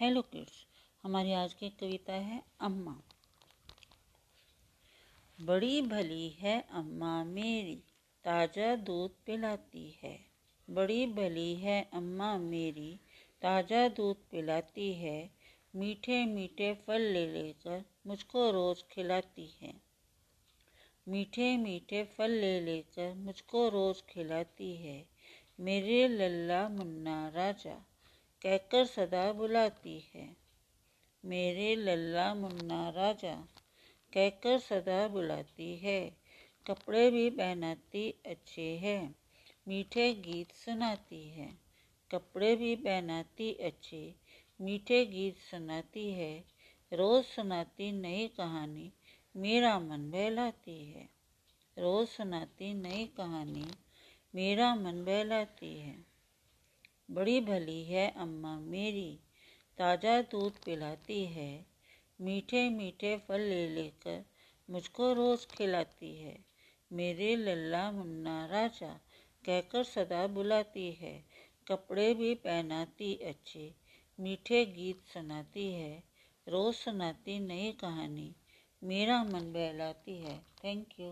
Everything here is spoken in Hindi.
हेलो किड्स हमारी आज की कविता है अम्मा। बड़ी भली है अम्मा मेरी, ताज़ा दूध पिलाती है। बड़ी भली है अम्मा मेरी, ताज़ा दूध पिलाती है। मीठे मीठे फल ले लेकर मुझको रोज़ खिलाती है। मीठे मीठे फल ले लेकर मुझको रोज़ खिलाती है। मेरे लल्ला मुन्ना राजा कहकर सदा बुलाती है। मेरे लल्ला मुन्ना राजा, कहकर सदा बुलाती है। कपड़े भी पहनाती अच्छे हैं, मीठे गीत सुनाती है। कपड़े भी पहनाती अच्छे, मीठे गीत सुनाती है। रोज़ सुनाती नई कहानी, मेरा मन बहलाती है। रोज़ सुनाती नई कहानी, मेरा मन बहलाती है। बड़ी भली है अम्मा मेरी। ताज़ा दूध पिलाती है, मीठे मीठे फल ले लेकर मुझको रोज़ खिलाती है। मेरे लल्ला मुन्ना राजा कहकर सदा बुलाती है, कपड़े भी पहनाती अच्छे, मीठे गीत सुनाती है, रोज़ सुनाती नई कहानी, मेरा मन बहलाती है। Thank you